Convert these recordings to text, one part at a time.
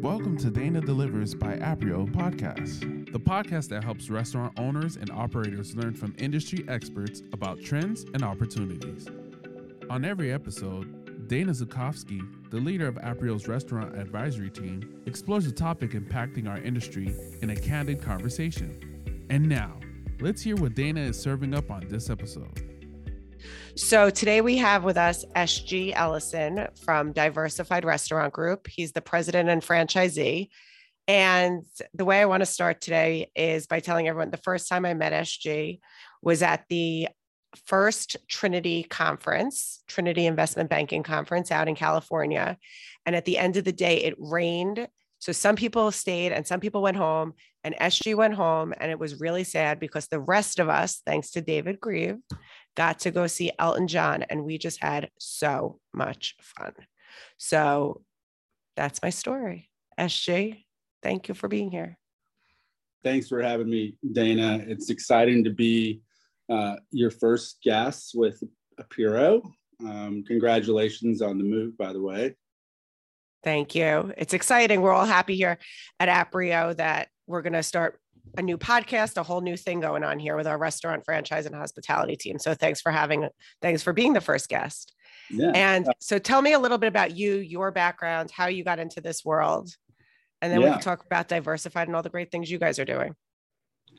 Welcome to Dana Delivers by Aprio podcast, the podcast that helps restaurant owners and operators learn from industry experts about trends and opportunities. On every episode, Dana Zukowski, the leader of Aprio's restaurant advisory team, explores a topic impacting our industry in a candid conversation. And now, let's hear what Dana is serving up on this episode. So today we have with us SG Ellison from Diversified Restaurant Group. He's the president and franchisee. And the way I want to start today is by telling everyone the first time I met SG was at the first Trinity conference, Trinity Investment Banking Conference out in California. And at the end of the day, it rained. So some people stayed and some people went home, and SG went home. And it was really sad because the rest of us, thanks to David Grieve, got to go see Elton John, and we just had so much fun. So that's my story. SG, thank you for being here. Thanks for having me, Dana. It's exciting to be uh, your first guest with Aprio. Um, congratulations on the move, by the way. Thank you. It's exciting. We're all happy here at Aprio that we're going to start a new podcast, a whole new thing going on here with our restaurant franchise and hospitality team. So thanks for having, thanks for being the first guest. Yeah. And so tell me a little bit about you, your background, how you got into this world. And then yeah. we can talk about diversified and all the great things you guys are doing.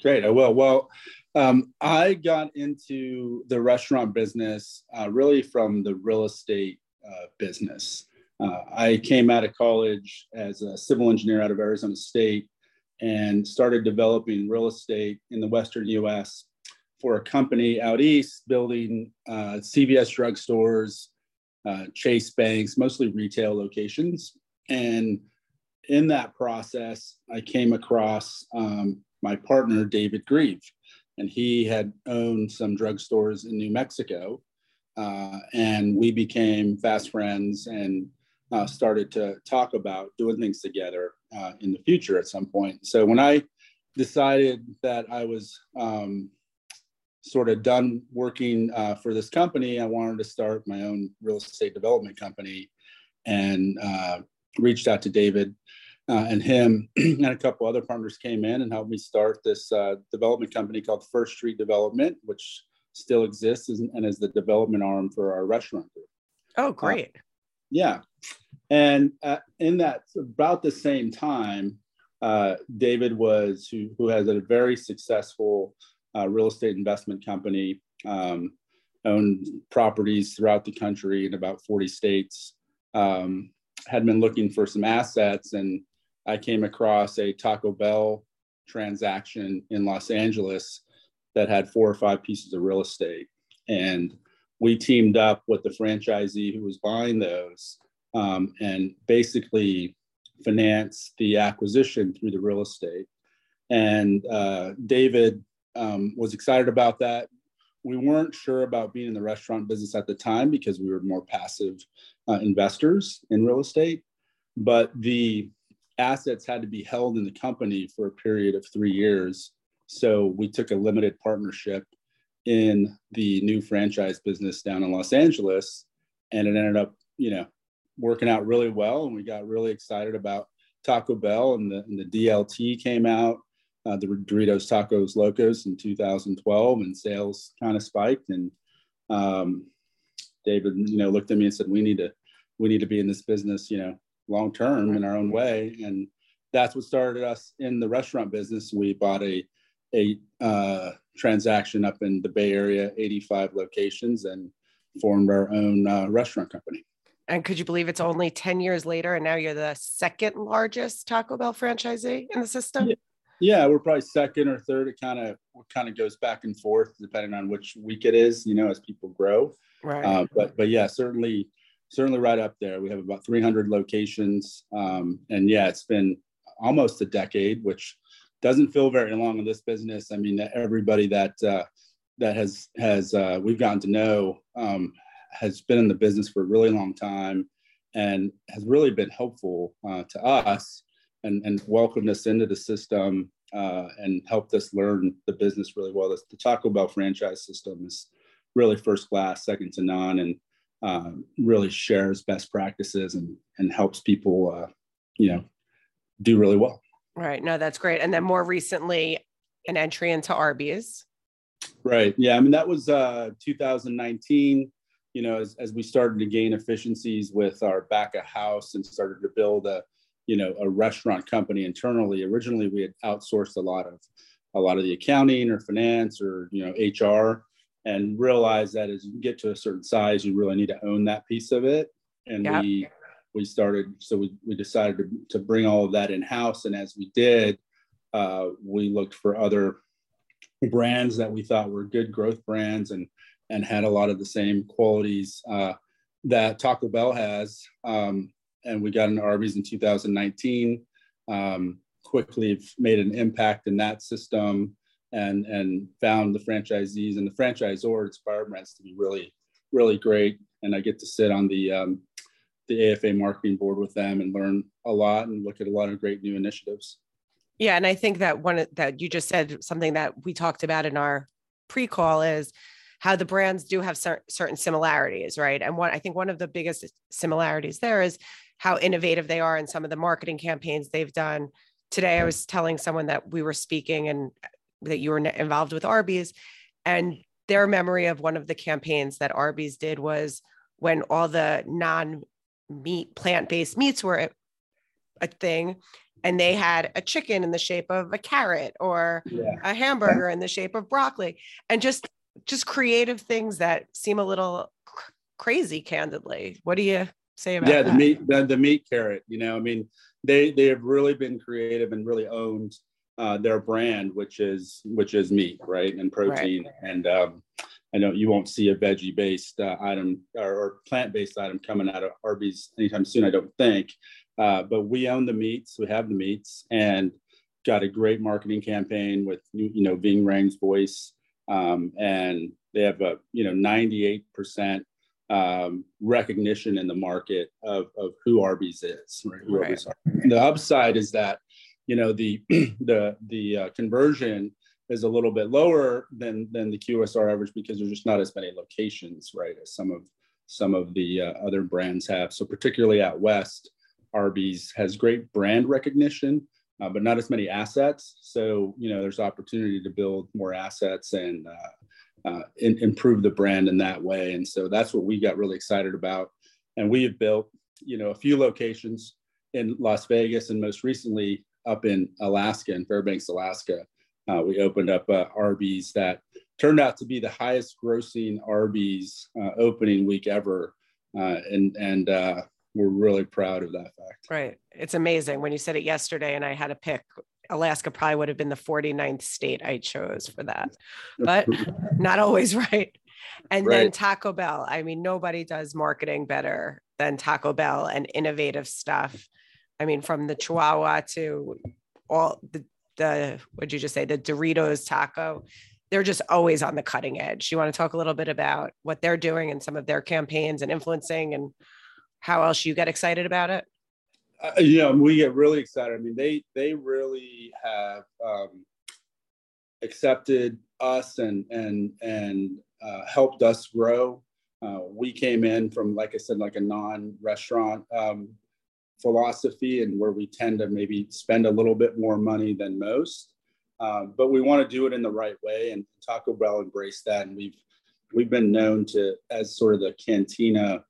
Great. I will. Well, um, I got into the restaurant business uh, really from the real estate uh, business. Uh, I came out of college as a civil engineer out of Arizona State and started developing real estate in the Western US for a company out east building uh, CVS drugstores, uh, Chase banks, mostly retail locations. And in that process, I came across um, my partner, David Grieve, and he had owned some drugstores in New Mexico. Uh, and we became fast friends and uh, started to talk about doing things together uh, in the future at some point. So when I decided that I was um, sort of done working uh, for this company, I wanted to start my own real estate development company and uh, reached out to David uh, and him and a couple other partners came in and helped me start this uh, development company called First Street Development, which still exists and is the development arm for our restaurant group. Oh, great. Yeah. And uh, in that, about the same time, uh, David was who, who has a very successful uh, real estate investment company, um, owned properties throughout the country in about 40 states. Um, had been looking for some assets, and I came across a Taco Bell transaction in Los Angeles that had four or five pieces of real estate, and we teamed up with the franchisee who was buying those um, and basically finance the acquisition through the real estate. And uh, David um, was excited about that. We weren't sure about being in the restaurant business at the time because we were more passive uh, investors in real estate, but the assets had to be held in the company for a period of three years. So we took a limited partnership in the new franchise business down in Los Angeles, and it ended up, you know, working out really well, and we got really excited about Taco Bell, and the, and the DLT came out, uh, the Doritos Tacos Locos in 2012, and sales kind of spiked. And um, David, you know, looked at me and said, "We need to, we need to be in this business, you know, long term in our own way." And that's what started us in the restaurant business. We bought a a uh, transaction up in the Bay Area, 85 locations, and formed our own uh, restaurant company. And could you believe it's only 10 years later and now you're the second largest Taco Bell franchisee in the system? Yeah, yeah we're probably second or third. It kind of kind of goes back and forth depending on which week it is, you know, as people grow. Right. Uh, but but yeah, certainly certainly right up there. We have about 300 locations. Um, and yeah, it's been almost a decade, which doesn't feel very long in this business. I mean, everybody that uh, that has has uh, we've gotten to know um, has been in the business for a really long time and has really been helpful uh, to us and, and welcomed us into the system uh, and helped us learn the business really well. The Taco Bell franchise system is really first class, second to none. And uh, really shares best practices and and helps people, uh, you know, do really well. Right. No, that's great. And then more recently, an entry into Arby's. Right. Yeah. I mean, that was uh, 2019. You know, as, as we started to gain efficiencies with our back of house and started to build a, you know, a restaurant company internally. Originally, we had outsourced a lot of a lot of the accounting or finance or you know HR, and realized that as you get to a certain size, you really need to own that piece of it. And yep. we we started, so we we decided to to bring all of that in house. And as we did, uh, we looked for other brands that we thought were good growth brands and and had a lot of the same qualities uh, that Taco Bell has. Um, and we got into Arby's in 2019. Um, quickly made an impact in that system and and found the franchisees and the franchisor inspired brands to be really really great. And I get to sit on the um, the AFA marketing board with them and learn a lot and look at a lot of great new initiatives. Yeah, and I think that one that you just said something that we talked about in our pre-call is how the brands do have cer- certain similarities, right? And one I think one of the biggest similarities there is how innovative they are in some of the marketing campaigns they've done. Today, I was telling someone that we were speaking and that you were involved with Arby's, and their memory of one of the campaigns that Arby's did was when all the non meat plant based meats were a thing and they had a chicken in the shape of a carrot or yeah. a hamburger in the shape of broccoli and just just creative things that seem a little cr- crazy candidly what do you say about that? yeah that? the meat the, the meat carrot you know i mean they they have really been creative and really owned uh, their brand which is which is meat right and protein right. and um, I know you won't see a veggie based uh, item or, or plant based item coming out of Arby's anytime soon, I don't think. Uh, but we own the meats, we have the meats, and got a great marketing campaign with you know Ving Rhames voice, um, and they have a you know 98 percent um, recognition in the market of, of who Arby's is. Right? Who right. Arby's the upside is that you know the the the uh, conversion is a little bit lower than than the QSR average because there's just not as many locations, right, as some of some of the uh, other brands have. So particularly out west, Arby's has great brand recognition, uh, but not as many assets. So, you know, there's opportunity to build more assets and uh, uh, in, improve the brand in that way. And so that's what we got really excited about. And we have built, you know, a few locations in Las Vegas and most recently up in Alaska, in Fairbanks, Alaska. Uh, we opened up uh, Arby's that turned out to be the highest grossing Arby's uh, opening week ever. Uh, and and uh, we're really proud of that fact. Right. It's amazing. When you said it yesterday and I had to pick, Alaska probably would have been the 49th state I chose for that, but not always right. And right. then Taco Bell. I mean, nobody does marketing better than Taco Bell and innovative stuff. I mean, from the Chihuahua to all the, the what'd you just say, the Doritos taco. They're just always on the cutting edge. You want to talk a little bit about what they're doing and some of their campaigns and influencing and how else you get excited about it? Uh, know, we get really excited. I mean, they they really have um, accepted us and and and uh, helped us grow. Uh, we came in from, like I said, like a non-restaurant um, philosophy, and where we tend to maybe spend a little bit more money than most. Um, but we want to do it in the right way, and Taco Bell embraced that, and we've we've been known to as sort of the cantina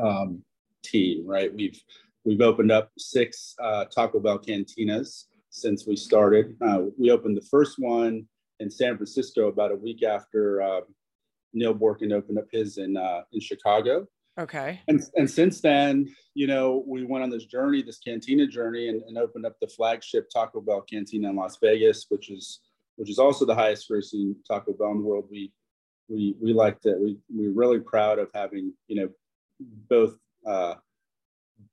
um, team, right? We've we've opened up six uh, Taco Bell cantinas since we started. Uh, we opened the first one in San Francisco about a week after uh, Neil Boorkin opened up his in uh, in Chicago. Okay. And and since then, you know, we went on this journey, this cantina journey, and, and opened up the flagship Taco Bell cantina in Las Vegas, which is which is also the highest grossing Taco Bell in the world. We we we like that. We we're really proud of having you know both uh,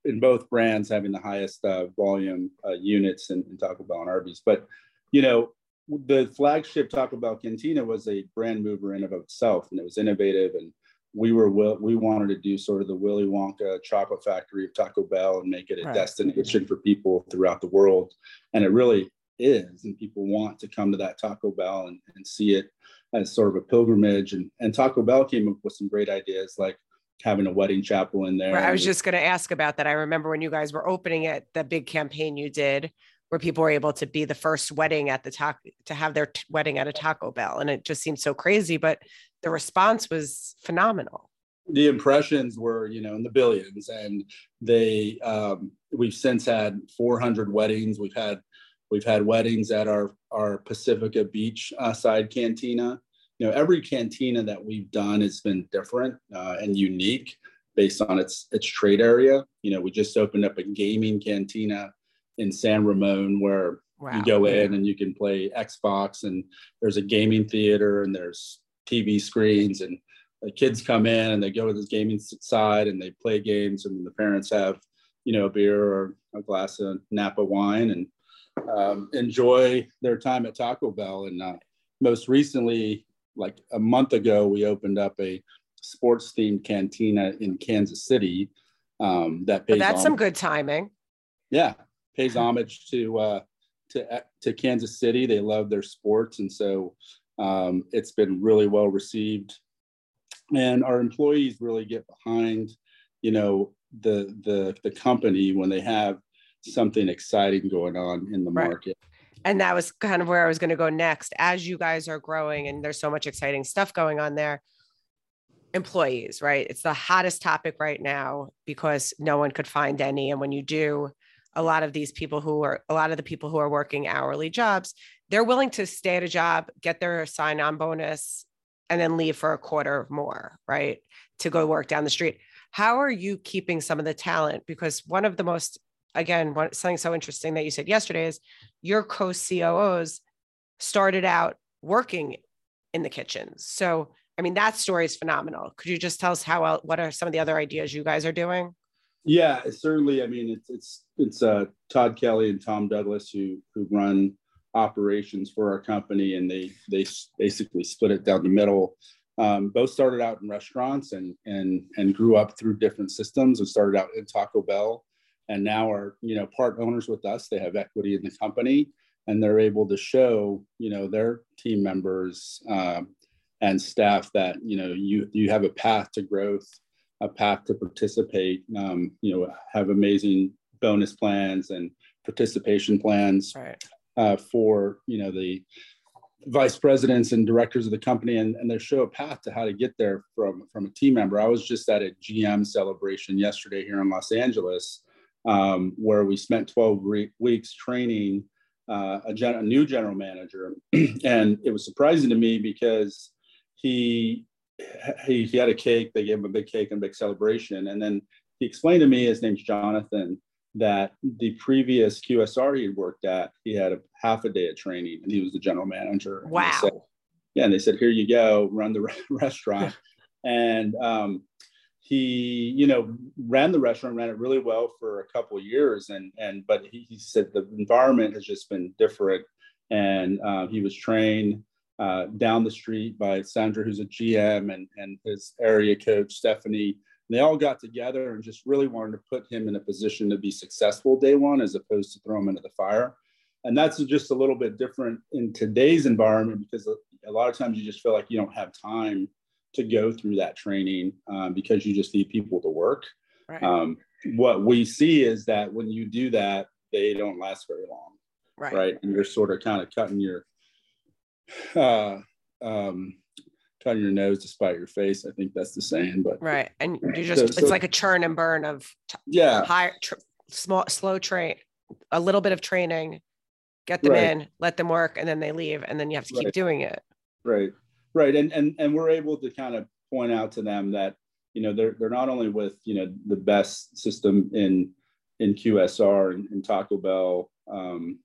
in both brands having the highest uh, volume uh, units in, in, Taco Bell and Arby's. But you know, the flagship Taco Bell Cantina was a brand mover in and of itself, and it was innovative. And we were we wanted to do sort of the Willy Wonka chocolate factory of Taco Bell and make it a right. destination for people throughout the world. And it really is, and people want to come to that Taco Bell and, and see it as sort of a pilgrimage. And, and Taco Bell came up with some great ideas like having a wedding chapel in there. Right, I was just going to ask about that. I remember when you guys were opening it, the big campaign you did where people were able to be the first wedding at the taco to have their t- wedding at a Taco Bell, and it just seemed so crazy, but the response was phenomenal. The impressions were, you know, in the billions, and they um, we've since had 400 weddings. We've had we've had weddings at our our Pacifica Beach uh, side cantina. You know, every cantina that we've done has been different uh, and unique based on its its trade area. You know, we just opened up a gaming cantina in San Ramon where wow. you go in and you can play Xbox and there's a gaming theater and there's TV screens and the kids come in and they go to this gaming side and they play games and the parents have you know a beer or a glass of Napa wine and um, enjoy their time at Taco Bell and uh, most recently like a month ago we opened up a sports themed cantina in Kansas City um, that pays that's some good timing yeah pays homage to uh, to to Kansas City. They love their sports, and so um, it's been really well received. And our employees really get behind, you know, the the the company when they have something exciting going on in the right. market. And that was kind of where I was going to go next. As you guys are growing and there's so much exciting stuff going on there, employees, right? It's the hottest topic right now because no one could find any. And when you do, a lot of these people who are a lot of the people who are working hourly jobs they're willing to stay at a job get their sign on bonus and then leave for a quarter of more right to go work down the street. How are you keeping some of the talent? Because one of the most again one, something so interesting that you said yesterday is your co-COOs started out working in the kitchens so i mean that story is phenomenal. Could you just tell us how what are some of the other ideas you guys are doing? Yeah, certainly. I mean, it's it's it's uh, Todd Kelly and Tom Douglas who who run operations for our company, and they they basically split it down the middle. Um, both started out in restaurants and and and grew up through different systems. And started out in Taco Bell, and now are you know part owners with us. They have equity in the company, and they're able to show you know their team members um, and staff that you know you you have a path to growth a path to participate. Um, you know, have amazing bonus plans and participation plans right. Uh, for you know the vice presidents and directors of the company, and, and they show a path to how to get there from from a team member. I was just at a GM celebration yesterday here in Los Angeles, um, where we spent 12 re- weeks training uh, a, gen- a new general manager, and it was surprising to me because he he, he had a cake. They gave him a big cake and a big celebration. And then he explained to me, his name's Jonathan, that the previous QSR he worked at, he had a half a day of training and he was the general manager. Wow. Said, yeah. And they said, here you go, run the restaurant. and um, he, you know, ran the restaurant, ran it really well for a couple years. And, and, but he, he said the environment has just been different. And uh, he was trained uh, down the street by Sandra, who's a GM, and, and his area coach, Stephanie. They all got together and just really wanted to put him in a position to be successful day one as opposed to throw him into the fire. And that's just a little bit different in today's environment because a lot of times you just feel like you don't have time to go through that training um, because you just need people to work. Right. Um, what we see is that when you do that, they don't last very long. Right. right? And you're sort of kind of cutting your uh, um, cutting your nose to spite your face. I think that's the saying, but right. And you just, so, it's so, like a churn and burn of t- yeah, high, tr- small, slow train, a little bit of training, get them right. in, let them work, and then they leave, and then you have to keep right. doing it. Right. Right. And, and, and we're able to kind of point out to them that, you know, they're, they're not only with, you know, the best system in, in QSR and, and Taco Bell, um,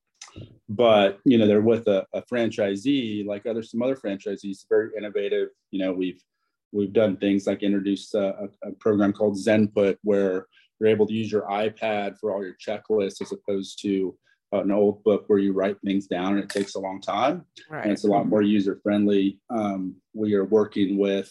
but you know they're with a, a, franchisee like other some other franchisees very innovative. You know we've we've done things like introduced a, a, program called zenput where you're able to use your ipad for all your checklists as opposed to an old book where you write things down and it takes a long time. Right. and it's a lot more user friendly um, we are working with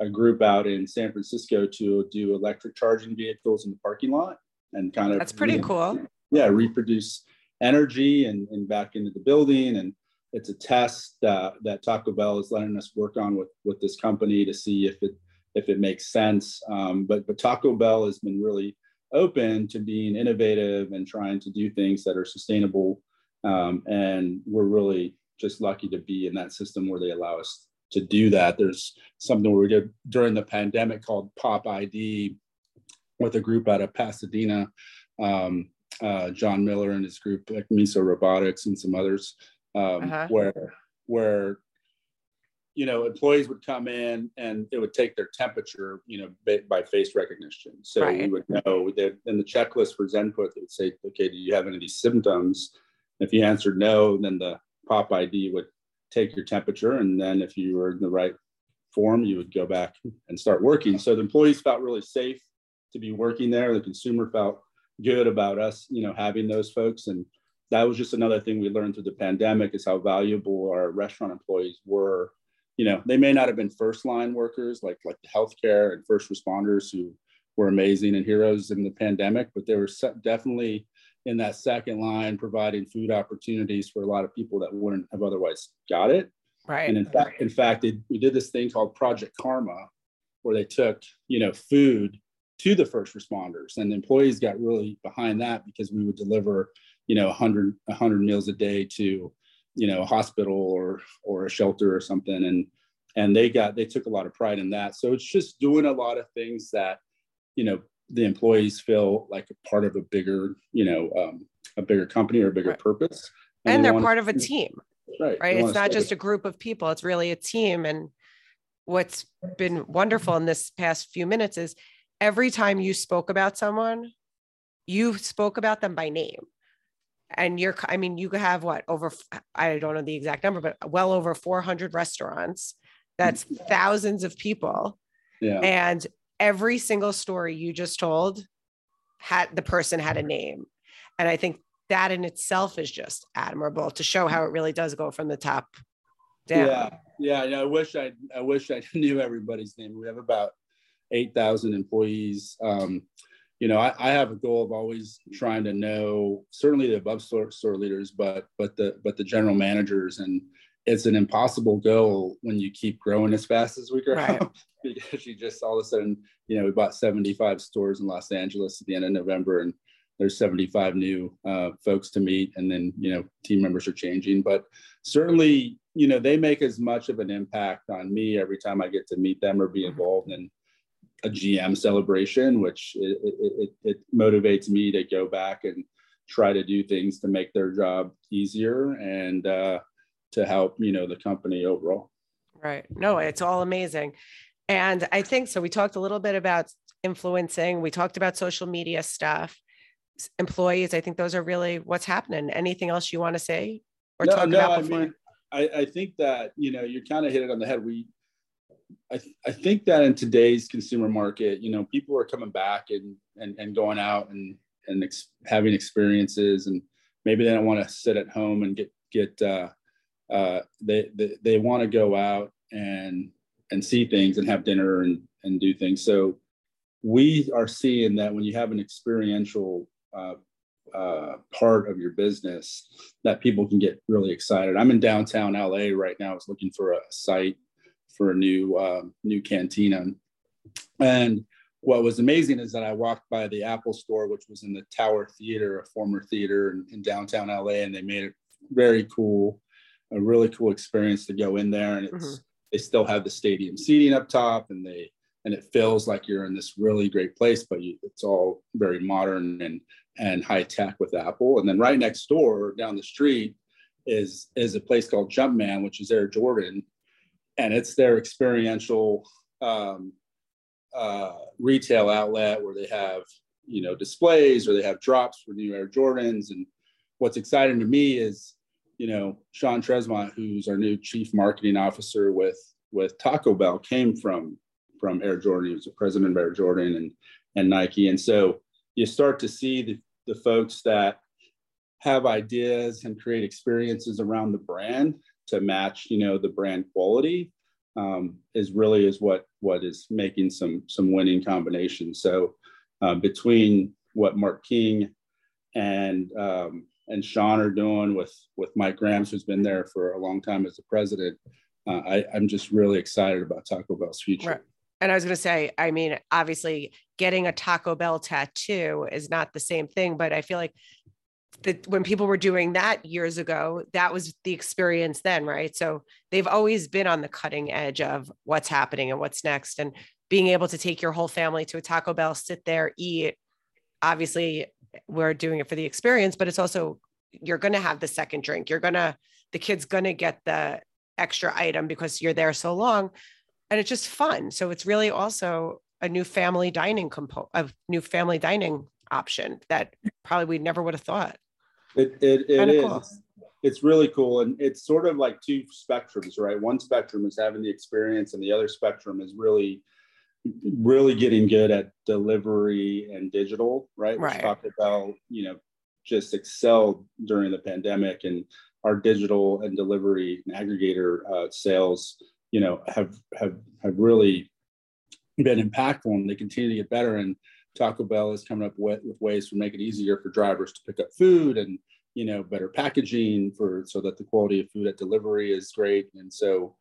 a group out in san francisco to do electric charging vehicles in the parking lot and kind of that's pretty you know, cool. yeah reproduce energy and, and back into the building. And it's a test uh, that Taco Bell is letting us work on with, with this company to see if it if it makes sense. Um, but but Taco Bell has been really open to being innovative and trying to do things that are sustainable. Um, and we're really just lucky to be in that system where they allow us to do that. There's something we did during the pandemic called Pop ID with a group out of Pasadena. Um, uh, John Miller and his group, like Miso Robotics and some others, um, uh-huh. where where you know employees would come in and it would take their temperature, you know, by face recognition. So right. we would know that in the checklist for Zenput, they would say, okay, do you have any of these symptoms? If you answered no, then the Pop ID would take your temperature, and then if you were in the right form, you would go back and start working. So the employees felt really safe to be working there. The consumer felt good about us, you know, having those folks. And that was just another thing we learned through the pandemic is how valuable our restaurant employees were. You know, they may not have been first line workers like like the healthcare and first responders who were amazing and heroes in the pandemic, but they were definitely in that second line providing food opportunities for a lot of people that wouldn't have otherwise got it. Right. And in fact, in fact, it, we did this thing called Project Karma, where they took you know food to the first responders. And the employees got really behind that because we would deliver you know 100 100 meals a day to you know a hospital or or a shelter or something. And and they got they took a lot of pride in that. So it's just doing a lot of things that you know the employees feel like a part of a bigger you know um, a bigger company or a bigger right. purpose. And, and they are part of a team right. right? It's not just a group of people. It's really a team. And what's been wonderful in this past few minutes is every time you spoke about someone, you spoke about them by name. And you're, I mean, you have what over, I don't know the exact number, but well over 400 restaurants. That's mm-hmm. thousands of people. Yeah. And every single story you just told had the person had a name. And I think that in itself is just admirable to show how it really does go from the top down. Yeah. Yeah. yeah I wish I, I wish I knew everybody's name. We have about 8,000 employees. Um, you know, I, I, have a goal of always trying to know certainly the above store, store leaders, but but the but the general managers, and it's an impossible goal when you keep growing as fast as we grow. Right. because you just all of a sudden, you know, we bought 75 stores in Los Angeles at the end of November, and there's 75 new uh, folks to meet, and then you know, team members are changing, but certainly, you know, they make as much of an impact on me every time I get to meet them or be mm-hmm. involved in a GM celebration, which it, it, it, motivates me to go back and try to do things to make their job easier and uh, to help you know the company overall. Right. No, it's all amazing, and I think so. We talked a little bit about influencing. We talked about social media stuff. Employees, I think those are really what's happening. Anything else you want to say or no, talk no, about before? I mean, I, I think that you know you kind of hit it on the head. We I, I think that in today's consumer market, you know, people are coming back and and, and going out and and ex- having experiences, and maybe they don't want to sit at home and get get uh, uh, they they, they want to go out and and see things and have dinner and and do things. So we are seeing that when you have an experiential uh, uh, part of your business, that people can get really excited. I'm in downtown LA right now. I was looking for a site for a new uh, new cantina. And what was amazing is that I walked by the Apple store, which was in the Tower Theater, a former theater in, in downtown LA, and they made it very cool, a really cool experience to go in there. And it's mm-hmm. they still have the stadium seating up top, and they and it feels like you're in this really great place, but you, it's all very modern and and high tech with Apple. And then right next door, down the street, is is a place called Jumpman, which is Air Jordan, and it's their experiential um, uh, retail outlet where they have you know displays or they have drops for new Air Jordans. And what's exciting to me is you know Sean Tresvant, who's our new chief marketing officer with with Taco Bell, came from from Air Jordan. He was the president of Air Jordan and and Nike. And so you start to see the, the folks that have ideas and create experiences around the brand to match, you know, the brand quality um, is really is what what is making some some winning combinations. So uh, between what Mark King and um, and Sean are doing with with Mike Grams, who's been there for a long time as the president, uh, I, I'm just really excited about Taco Bell's future. Right. And I was going to say, I mean, obviously, getting a Taco Bell tattoo is not the same thing, but I feel like that when people were doing that years ago, that was the experience then, right? So they've always been on the cutting edge of what's happening and what's next. And being able to take your whole family to a Taco Bell, sit there, eat. Obviously, we're doing it for the experience, but it's also you're going to have the second drink. You're going to, the kid's going to get the extra item because you're there so long. And it's just fun. So it's really also a new family dining component, a new family dining option that probably we never would have thought. It, it, it is. Cool. It's really cool. And it's sort of like two spectrums, right? One spectrum is having the experience, and the other spectrum is really, really getting good at delivery and digital, right? Right. We talked about, you know, just excelled during the pandemic and our digital and delivery and aggregator uh, sales, you know, have, have, have really been impactful and they continue to get better. And Taco Bell is coming up with, with ways to make it easier for drivers to pick up food and you know better packaging for so that the quality of food at delivery is great. And so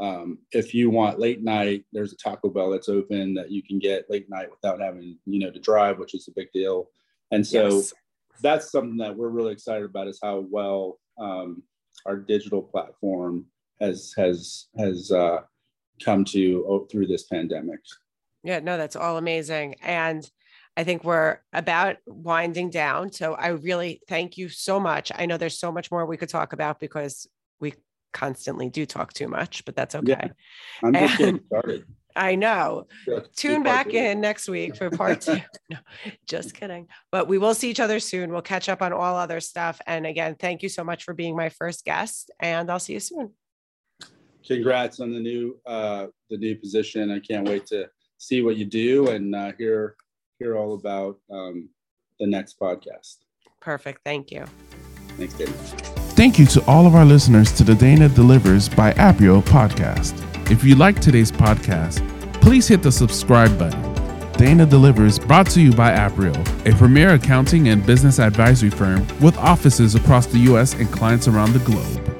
um, if you want late night, there's a Taco Bell that's open that you can get late night without having you know to drive, which is a big deal. And so yes. that's something that we're really excited about is how well um, our digital platform has has has uh, come to oh, through this pandemic. Yeah, no, that's all amazing. And I think we're about winding down. So I really thank you so much. I know there's so much more we could talk about because we constantly do talk too much, but that's okay. Yeah, I'm just getting started. I know. Tune back in next week for part two. no, just kidding. But we will see each other soon. We'll catch up on all other stuff. And again, thank you so much for being my first guest. And I'll see you soon. Congrats on the new uh, the new position. I can't wait to see what you do and uh, hear hear all about um, the next podcast. Perfect. Thank you. Thanks, Dana. Thank you to all of our listeners to the Dana Delivers by Aprio podcast. If you like today's podcast, please hit the subscribe button. Dana Delivers brought to you by Aprio, a premier accounting and business advisory firm with offices across the U.S. and clients around the globe.